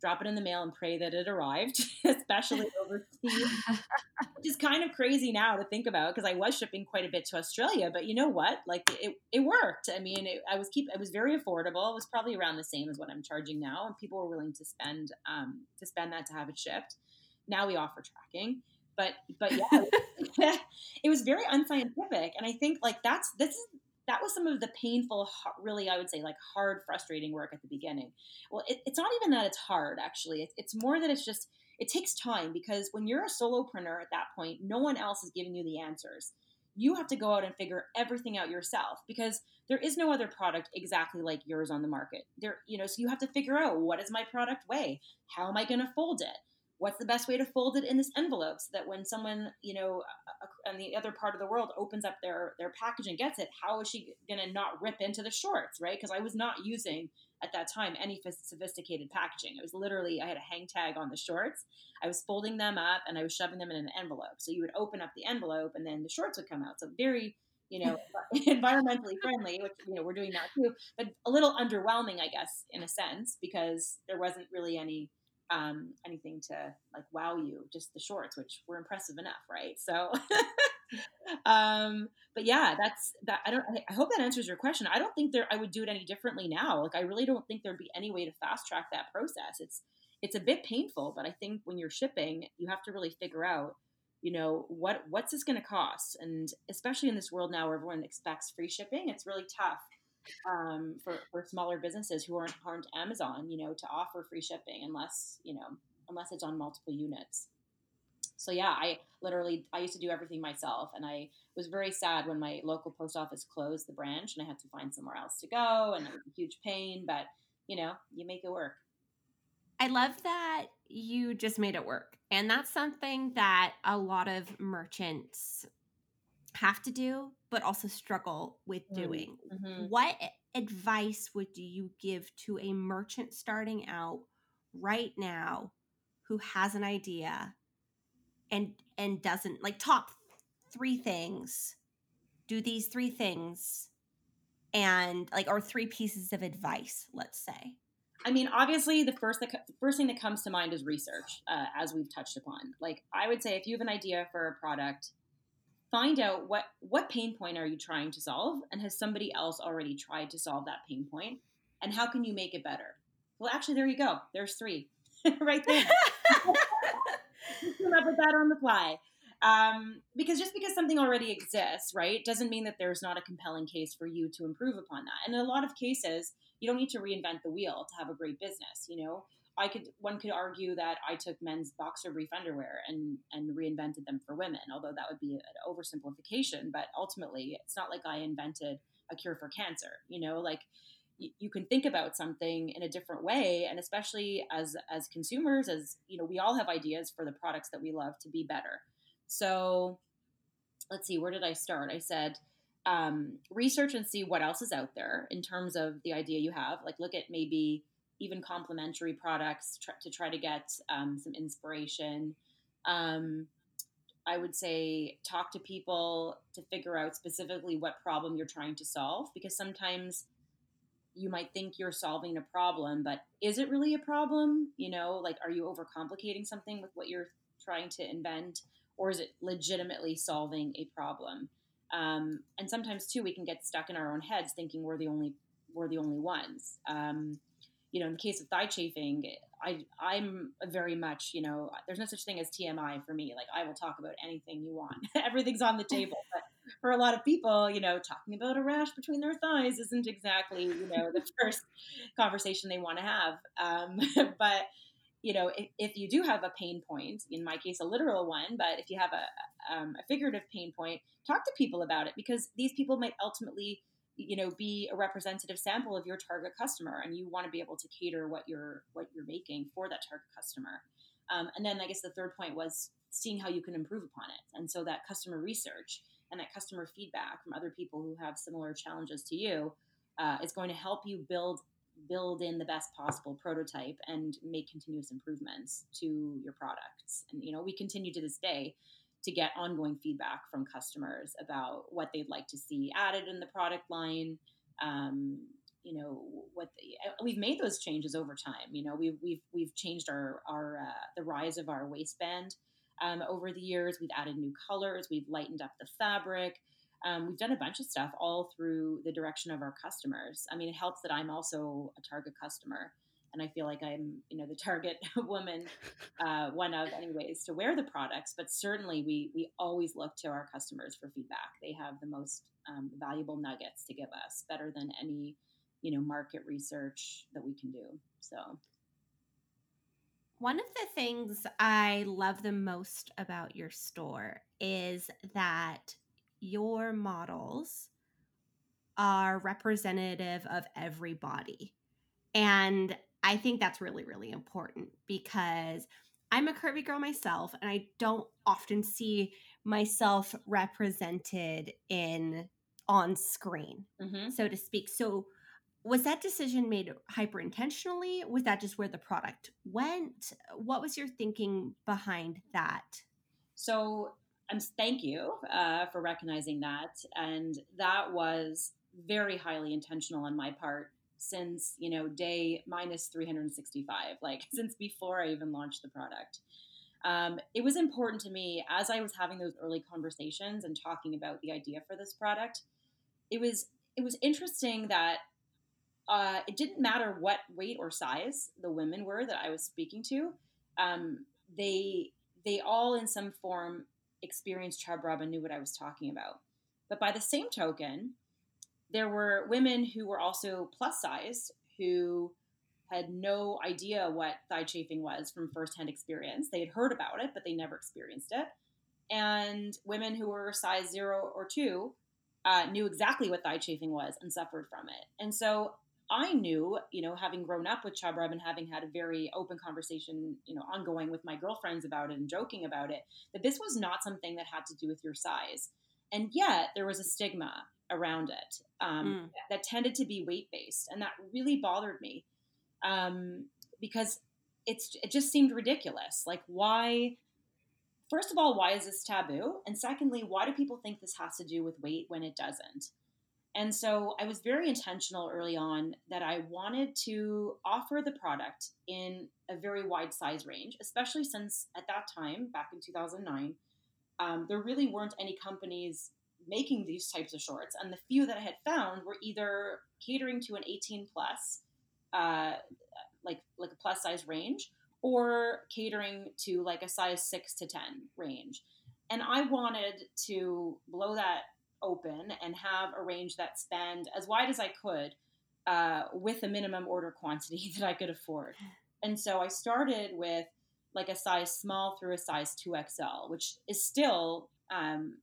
S3: drop it in the mail and pray that it arrived, especially overseas, which is kind of crazy now to think about because I was shipping quite a bit to Australia. But you know what? Like it, it worked. I mean, it, I was keep it was very affordable. It was probably around the same as what I'm charging now, and people were willing to spend um, to spend that to have it shipped. Now we offer tracking. But but yeah, it was very unscientific, and I think like that's this is that was some of the painful, really, I would say, like hard, frustrating work at the beginning. Well, it, it's not even that it's hard, actually. It, it's more that it's just, it takes time because when you're a solopreneur at that point, no one else is giving you the answers. You have to go out and figure everything out yourself because there is no other product exactly like yours on the market. There, you know, so you have to figure out what does my product weigh? How am I going to fold it? What's the best way to fold it in this envelope so that when someone you know on the other part of the world opens up their their package and gets it how is she going to not rip into the shorts right? Because i was not using at that time any sophisticated packaging. It was literally i had a hang tag on the shorts. I was folding them up and i was shoving them in an envelope. So you would open up the envelope and then the shorts would come out. So very you know environmentally friendly which you know we're doing that too but a little underwhelming i guess in a sense because there wasn't really any um, anything to like wow you, just the shorts, which were impressive enough, right? So, um, but yeah, that's that. I don't. I hope that answers your question. I don't think there. I would do it any differently now. Like I really don't think there'd be any way to fast track that process. It's it's a bit painful, but I think when you're shipping, you have to really figure out, you know, what what's this going to cost, and especially in this world now where everyone expects free shipping, it's really tough um, for, for smaller businesses who aren't, aren't Amazon, you know, to offer free shipping unless, you know, unless it's on multiple units. So yeah, I literally, I used to do everything myself and I was very sad when my local post office closed the branch and I had to find somewhere else to go and it was a huge pain, but you know, you make it work.
S2: I love that you just made it work. And that's something that a lot of merchants have to do, but also struggle with mm, doing. Mm-hmm. What advice would you give to a merchant starting out right now who has an idea and and doesn't like top three things do these three things and like or three pieces of advice let's say
S3: I mean, obviously, the first the first thing that comes to mind is research, uh, as we've touched upon. Like, I would say, if you have an idea for a product, find out what what pain point are you trying to solve and has somebody else already tried to solve that pain point and how can you make it better? Well actually there you go. There's three. Right there. Come up with that on the fly. Um, because just because something already exists right doesn't mean that there's not a compelling case for you to improve upon that. And in a lot of cases you don't need to reinvent the wheel to have a great business you know I could one could argue that I took men's boxer brief underwear and and reinvented them for women, although that would be an oversimplification. But ultimately, it's not like I invented a cure for cancer. You know, like you can think about something in a different way, and especially as as consumers, as you know, we all have ideas for the products that we love to be better. So, let's see, where did I start? I said. Um, research and see what else is out there in terms of the idea you have. Like, look at maybe even complementary products tr- to try to get um, some inspiration. Um, I would say talk to people to figure out specifically what problem you're trying to solve because sometimes you might think you're solving a problem, but is it really a problem? You know, like, are you overcomplicating something with what you're trying to invent, or is it legitimately solving a problem? Um, and sometimes too, we can get stuck in our own heads thinking we're the only we're the only ones. Um, you know, in the case of thigh chafing, I I'm very much you know there's no such thing as TMI for me. Like I will talk about anything you want. Everything's on the table. But for a lot of people, you know, talking about a rash between their thighs isn't exactly you know the first conversation they want to have. Um, but you know, if, if, you do have a pain point, in my case, a literal one, but if you have a, um, a figurative pain point, talk to people about it because these people might ultimately you know be a representative sample of your target customer and you want to be able to cater what you're what you're making for that target customer. Um, and then i guess the third point was seeing how you can improve upon it. And so that customer research and that customer feedback from other people who have similar challenges to you uh, is going to help you build build in the best possible prototype and make continuous improvements to your products. And you know we continue to this day to get ongoing feedback from customers about what they'd like to see added in the product line. Um, you know what the, uh, we've made those changes over time. You know we've we've we've changed our our uh, the rise of our waistband um, over the years. We've added new colors. We've lightened up the fabric. Um, we've done a bunch of stuff all through the direction of our customers. I mean, it helps that I'm also a target customer and I feel like I'm, you know, the target woman, uh, one of anyways, to wear the products. But certainly, we we always look to our customers for feedback. They have the most um, valuable nuggets to give us, better than any, you know, market research that we can do. So.
S2: One of the things I love the most about your store is that your models are representative of every body. And I think that's really, really important because I'm a curvy girl myself and I don't often see myself represented in on screen, mm-hmm. so to speak. So was that decision made hyper intentionally? Was that just where the product went? What was your thinking behind that?
S3: So, um, thank you uh, for recognizing that. And that was very highly intentional on my part since you know day minus 365 like since before i even launched the product. Um, it was important to me as i was having those early conversations and talking about the idea for this product it was it was interesting that uh, it didn't matter what weight or size the women were that i was speaking to um, they they all in some form experienced chub rub and knew what i was talking about. But by the same token there were women who were also plus size who had no idea what thigh chafing was from firsthand experience. They had heard about it, but they never experienced it. And women who were size zero or two uh, knew exactly what thigh chafing was and suffered from it. And so I knew, you know, having grown up with chub rub and having had a very open conversation, you know, ongoing with my girlfriends about it and joking about it, that this was not something that had to do with your size. And yet there was a stigma around it um, mm. that tended to be weight based, and that really bothered me um, because it's it just seemed ridiculous. Like, why? First of all, why is this taboo? And secondly, why do people think this has to do with weight when it doesn't? And so I was very intentional early on that I wanted to offer the product in a very wide size range, especially since at that time, back in 2009, um, there really weren't any companies making these types of shorts, and the few that I had found were either catering to an 18 plus, uh, like like a plus size range, or catering to like a size six to 10 range. And I wanted to blow that open and have a range that spanned as wide as I could uh, with a minimum order quantity that I could afford. And so I started with like a size small through a size 2XL, which is still um,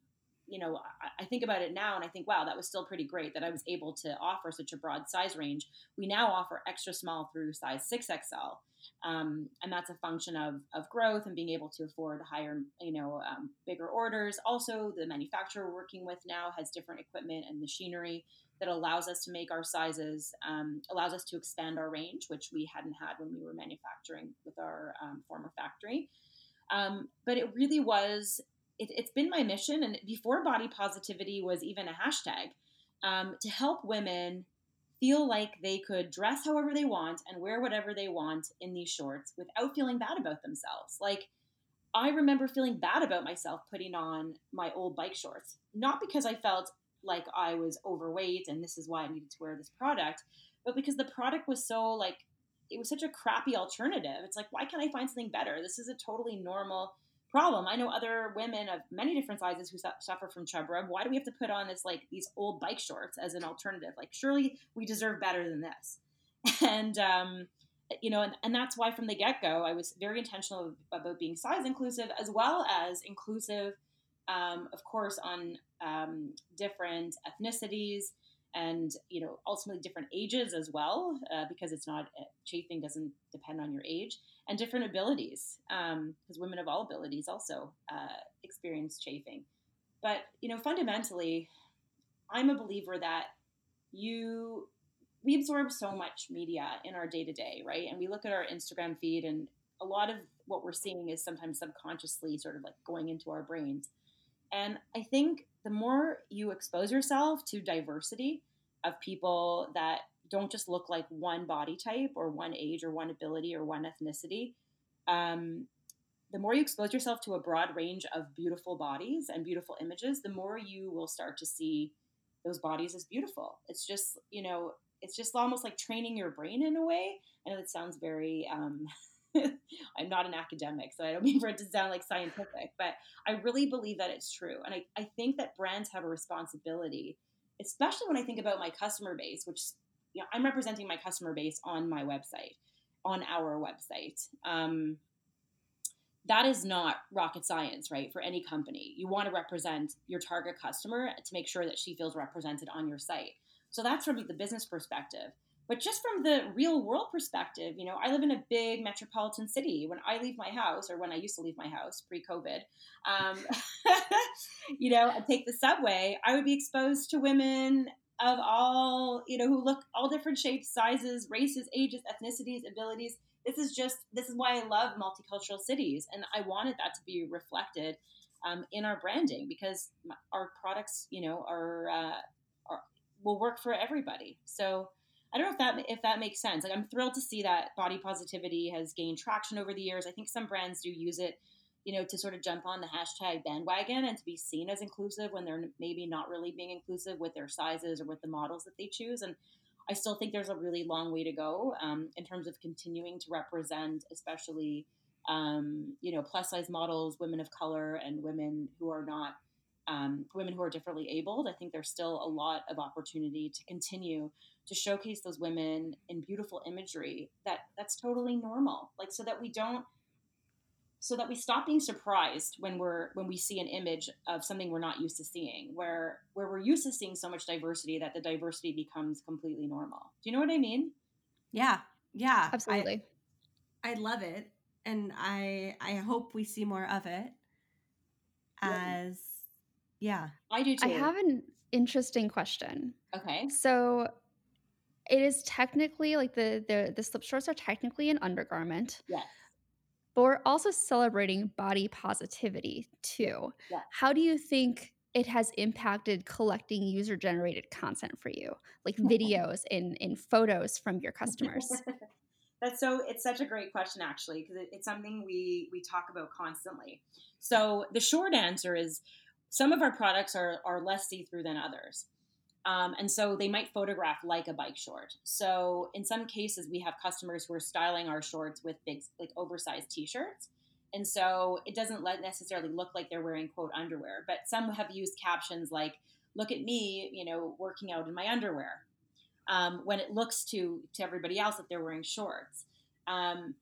S3: you know, I, think about it now and I think, wow, that was still pretty great that I was able to offer such a broad size range. We now offer extra small through size 6XL. Um, and that's a function of, of growth and being able to afford higher, you know, um, bigger orders. Also, the manufacturer we're working with now has different equipment and machinery that allows us to make our sizes, um, allows us to expand our range, which we hadn't had when we were manufacturing with our um, former factory. Um, but it really was it, has been my mission, and before body positivity was even a hashtag, um, to help women feel like they could dress however they want and wear whatever they want in these shorts without feeling bad about themselves. Like, I remember feeling bad about myself putting on my old bike shorts, not because I felt like I was overweight and this is why I needed to wear this product, but because the product was so like it was such a crappy alternative. It's like why can't I find something better? This is a totally normal problem. I know other women of many different sizes who su- suffer from chub rub. Why do we have to put on this like these old bike shorts as an alternative? Like surely we deserve better than this. And um, you know, and, and that's why from the get go I was very intentional about being size inclusive as well as inclusive, um, of course, on um, different ethnicities and you know ultimately different ages as well uh, because it's not uh, chafing doesn't depend on your age and different abilities because um, women of all abilities also uh, experience chafing. But you know fundamentally i'm a believer that you we absorb so much media in our day to day right? And we look at our instagram feed and a lot of what we're seeing is sometimes subconsciously sort of like going into our brains. And I think the more you expose yourself to diversity of people that don't just look like one body type or one age or one ability or one ethnicity, um, the more you expose yourself to a broad range of beautiful bodies and beautiful images, the more you will start to see those bodies as beautiful. It's just, you know, it's just almost like training your brain in a way. I know that sounds very um, I'm not an academic, so I don't mean for it to sound like scientific, but I really believe that it's true. And I, I think that brands have a responsibility, especially when I think about my customer base, which you know, I'm representing my customer base on my website, on our website. Um, that is not rocket science, right? For any company, you want to represent your target customer to make sure that she feels represented on your site. So that's from the business perspective. But just from the real world perspective, you know, I live in a big metropolitan city. When I leave my house, or when I used to leave my house pre COVID, um, you know, I take the subway, I would be exposed to women of all, you know, who look all different shapes, sizes, races, ages, ethnicities, abilities. This is just, this is why I love multicultural cities. And I wanted that to be reflected um, in our branding because our products, you know, are, uh, are will work for everybody. So, I don't know if that if that makes sense. Like I'm thrilled to see that body positivity has gained traction over the years. I think some brands do use it, you know, to sort of jump on the hashtag bandwagon and to be seen as inclusive when they're maybe not really being inclusive with their sizes or with the models that they choose. And I still think there's a really long way to go um, in terms of continuing to represent, especially um, you know, plus size models, women of color, and women who are not um, women who are differently abled. I think there's still a lot of opportunity to continue to showcase those women in beautiful imagery that that's totally normal. Like so that we don't so that we stop being surprised when we're when we see an image of something we're not used to seeing where where we're used to seeing so much diversity that the diversity becomes completely normal. Do you know what i mean?
S2: Yeah. Yeah.
S1: Absolutely.
S2: I, I love it and i i hope we see more of it as yeah,
S3: yeah. i do too.
S1: i have an interesting question.
S3: Okay.
S1: So it is technically like the the the slip shorts are technically an undergarment.
S3: Yes.
S1: But we're also celebrating body positivity too.
S3: Yes.
S1: How do you think it has impacted collecting user generated content for you, like videos and in photos from your customers?
S3: That's so. It's such a great question, actually, because it, it's something we we talk about constantly. So the short answer is, some of our products are are less see through than others. Um, and so they might photograph like a bike short. So in some cases, we have customers who are styling our shorts with big, like oversized t-shirts. And so it doesn't necessarily look like they're wearing quote underwear, but some have used captions like, look at me, you know, working out in my underwear. Um, when it looks to, to everybody else that they're wearing shorts. Um,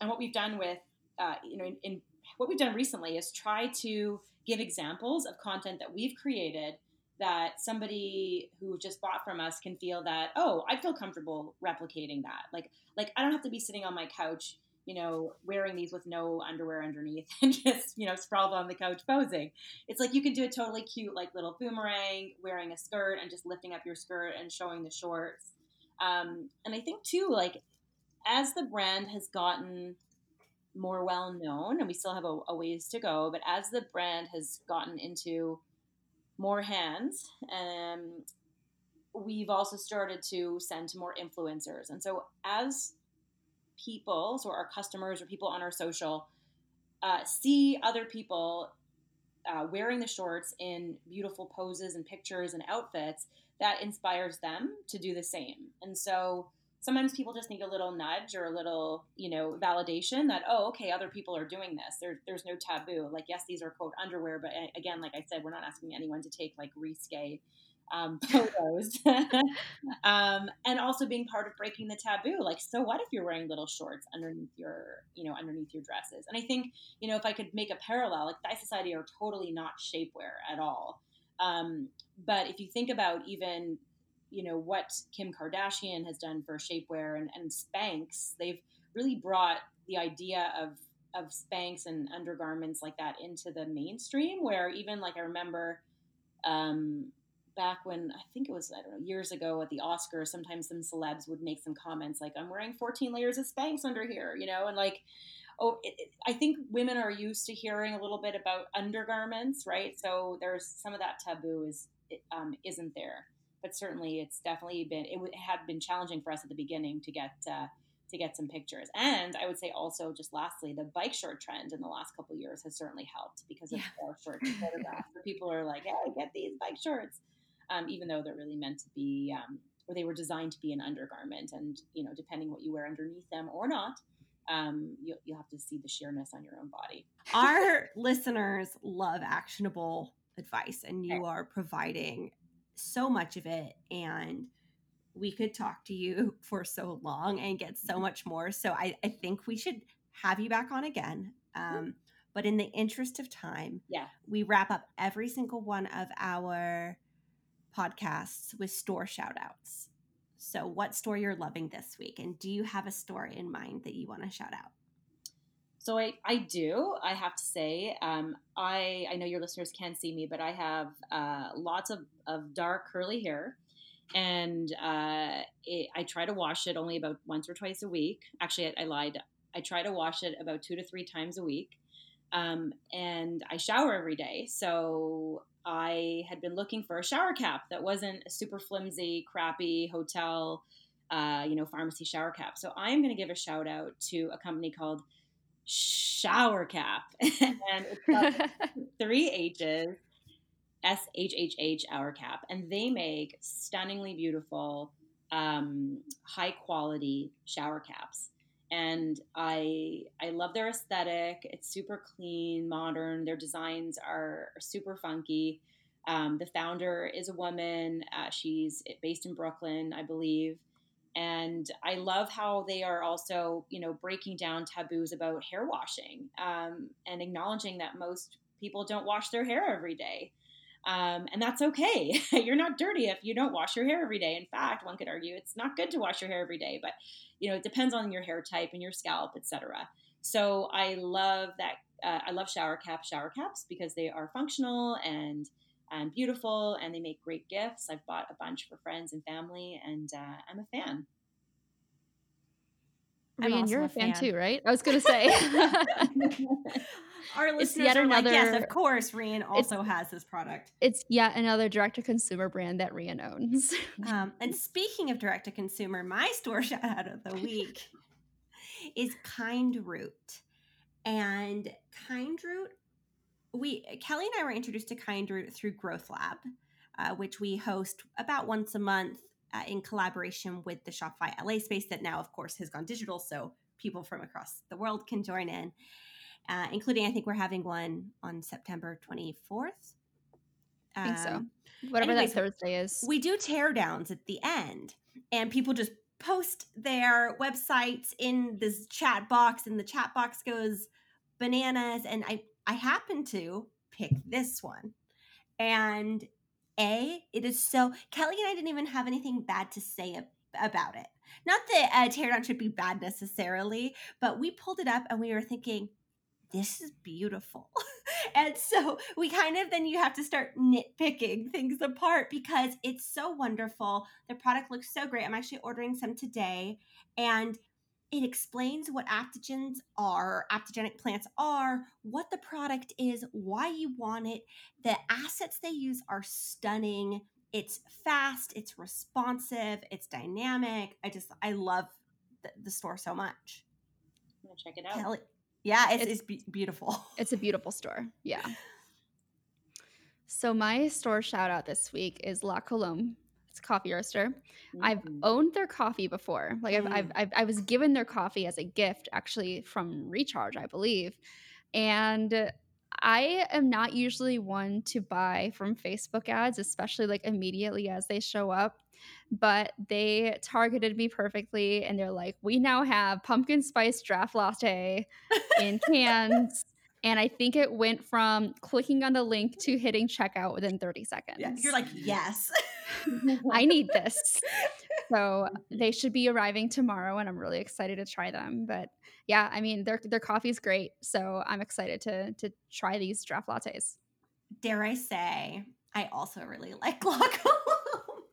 S3: and what we've done with, uh, you know, in, in what we've done recently is try to give examples of content that we've created that somebody who just bought from us can feel that oh i feel comfortable replicating that. Like like i don't have to be sitting on my couch you know wearing these with no underwear underneath and just you know sprawled on the couch posing. It's like you can do a totally cute like little boomerang wearing a skirt and just lifting up your skirt and showing the shorts. Um, and i think too like as the brand has gotten more well known and we still have a, a ways to go but as the brand has gotten into more hands. Um, we've also started to send to more influencers. And so as people, so our customers or people on our social, uh, see other people uh, wearing the shorts in beautiful poses and pictures and outfits, that inspires them to do the same. And so sometimes people just need a little nudge or a little, you know, validation that, oh, okay, other people are doing this. There, there's no taboo. Like, yes, these are quote underwear, but again, like I said, we're not asking anyone to take like risque um, photos um, and also being part of breaking the taboo like so what if you're wearing little shorts underneath your you know underneath your dresses and i think you know if i could make a parallel like thigh society are totally not shapewear at all um, but if you think about even you know what kim kardashian has done for shapewear and, and spanx they've really brought the idea of of spanx and undergarments like that into the mainstream where even like i remember um, back when I think it was I don't know years ago at the Oscars, sometimes some celebs would make some comments like, "I'm wearing 14 layers of Spanx under here," you know, and like, oh, it, it, I think women are used to hearing a little bit about undergarments, right? So there's some of that taboo is um, isn't there, but certainly it's definitely been it, had been challenging for us at the beginning to get. Uh, to get some pictures. And I would say also, just lastly, the bike short trend in the last couple years has certainly helped because of yeah. our short photographs. so people are like, "Yeah, get these bike shorts." um, even though they're really meant to be, um, or they were designed to be an undergarment. And, you know, depending what you wear underneath them or not, um, you'll, you'll have to see the sheerness on your own body.
S2: Our listeners love actionable advice, and you are providing so much of it. And we could talk to you for so long and get so mm-hmm. much more. So I, I think we should have you back on again. Mm-hmm. Um, but in the interest of time,
S3: yeah,
S2: we wrap up every single one of our podcasts with store shout outs. So, what store you're loving this week? And do you have a store in mind that you want to shout out?
S3: So I, I do. I have to say, um, I I know your listeners can't see me, but I have uh, lots of, of dark curly hair, and uh, it, I try to wash it only about once or twice a week. Actually, I, I lied. I try to wash it about two to three times a week, um, and I shower every day. So I had been looking for a shower cap that wasn't a super flimsy, crappy hotel, uh, you know, pharmacy shower cap. So I am going to give a shout out to a company called Shhhowercap, and it's three H's, S H H H Hour Cap, and they make stunningly beautiful, um, high quality shower caps and I I love their aesthetic. It's super clean, modern. Their designs are, super funky. Um, the founder is a woman. Uh, she's based in Brooklyn, I believe. And I love how they are also, you know, breaking down taboos about hair washing um, and acknowledging that most people don't wash their hair every day. Um, and that's okay. You're not dirty if you don't wash your hair every day. In fact, one could argue it's not good to wash your hair every day, but you know it depends on your hair type and your scalp, etc. So I love that. Uh, I love shower cap shower caps because they are functional and and beautiful, and they make great gifts. I've bought a bunch for friends and family, and uh, I'm a fan.
S1: Rian, you're a fan, fan, too, right? I was going to say.
S2: Our listeners yet are another, like, yes, of course, Rian also has this product.
S1: It's yet another direct-to-consumer brand that Rian owns.
S2: um, and speaking of direct-to-consumer, my store shout out of the week is Kind Root. And Kind Root, we Kelly and I were introduced to Kind Root through Growth Lab, uh, which we host about once a month uh, in collaboration with the Shopify LA space that now, of course, has gone digital. So people from across the world can join in, uh, including I think we're having one on September 24th.
S1: I think so. Um, Whatever anyways, that Thursday is.
S2: We do teardowns at the end, and people just post their websites in this chat box, and the chat box goes bananas. And I, I happen to pick this one. And a, it is so. Kelly and I didn't even have anything bad to say about it. Not that uh, teardown should be bad necessarily, but we pulled it up and we were thinking, this is beautiful. and so we kind of then you have to start nitpicking things apart because it's so wonderful. The product looks so great. I'm actually ordering some today. And it explains what adaptogens are, adaptogenic plants are, what the product is, why you want it. The assets they use are stunning. It's fast, it's responsive, it's dynamic. I just, I love the, the store so much.
S3: I'm gonna check it out.
S2: Kelly, yeah, it's,
S1: It's-
S2: it's, be- beautiful.
S1: It's a beautiful store. Yeah. So my store shout out this week is La Colombe. Coffee roaster. I've
S3: Mhm.
S1: owned their coffee before. Like I've, I've,
S2: Mm.
S1: I've I was given their coffee as a gift actually from Recharge, I believe. And I am not usually one to buy from Facebook ads, especially like immediately as they show up. But they targeted me perfectly and they're like, we now have pumpkin spice draft latte in cans. And I think it went from clicking on the link to hitting checkout within 30 seconds.
S2: Yeah, You're like, yes.
S1: I need this. So they should be arriving tomorrow, and I'm really excited to try them. But yeah, I mean their their coffee's great, so I'm excited to to try these draft lattes.
S2: Dare I say, I also really like La Colombe.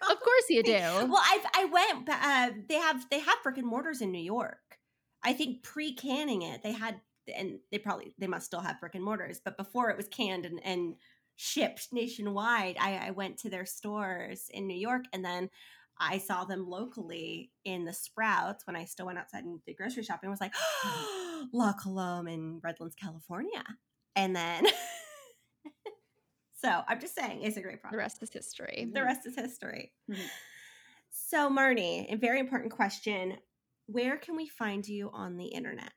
S1: Of course you do.
S2: Well, I've I went. but, Uh, they have they have brick and mortars in New York. I think pre canning it, they had, and they probably they must still have brick and mortars. But before it was canned and and shipped nationwide, I, I went to their stores in New York, and then I saw them locally in the Sprouts when I still went outside and did grocery shopping. and Was like La Colombe in Redlands, California, and then. so I'm just saying, it's a great product
S1: The rest is history.
S2: the rest is history.
S3: Mhm.
S2: So, Marnie, a very important question. Where can we find you on the internet?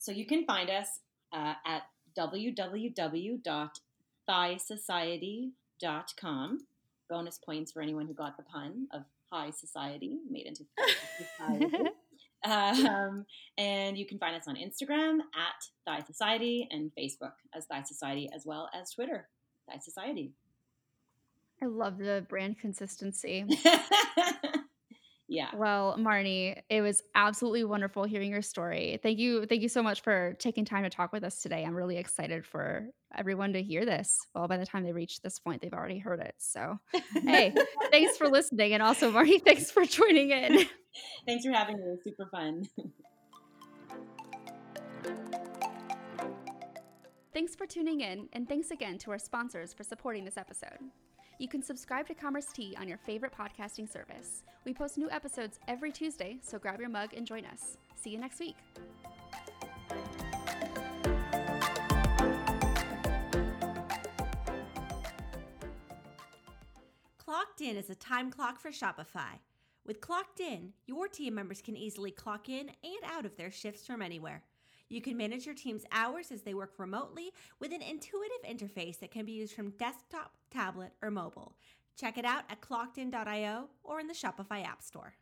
S3: So you can find us uh, at www.thighsociety.com. Bonus points for anyone who got the pun of high society made into society. um, and you can find us on Instagram at Thigh Society and Facebook as Thigh Society, as well as Twitter, Thigh Society.
S1: I love the brand consistency.
S3: yeah.
S1: Well, Marnie, it was absolutely wonderful hearing your story. Thank you, thank you so much for taking time to talk with us today. I'm really excited for everyone to hear this. Well, by the time they reach this point, they've already heard it. So, hey, thanks for listening, and also Marnie, thanks for joining in.
S3: Thanks for having me. It was super fun.
S1: Thanks for tuning in, and thanks again to our sponsors for supporting this episode. You can subscribe to Commerce Tea on your favorite podcasting service. We post new episodes every Tuesday, so grab your mug and join us. See you next week.
S2: Clocked In is a time clock for Shopify. With Clocked In, your team members can easily clock in and out of their shifts from anywhere. You can manage your team's hours as they work remotely with an intuitive interface that can be used from desktop, tablet, or mobile. Check it out at clockedin.io or in the Shopify App Store.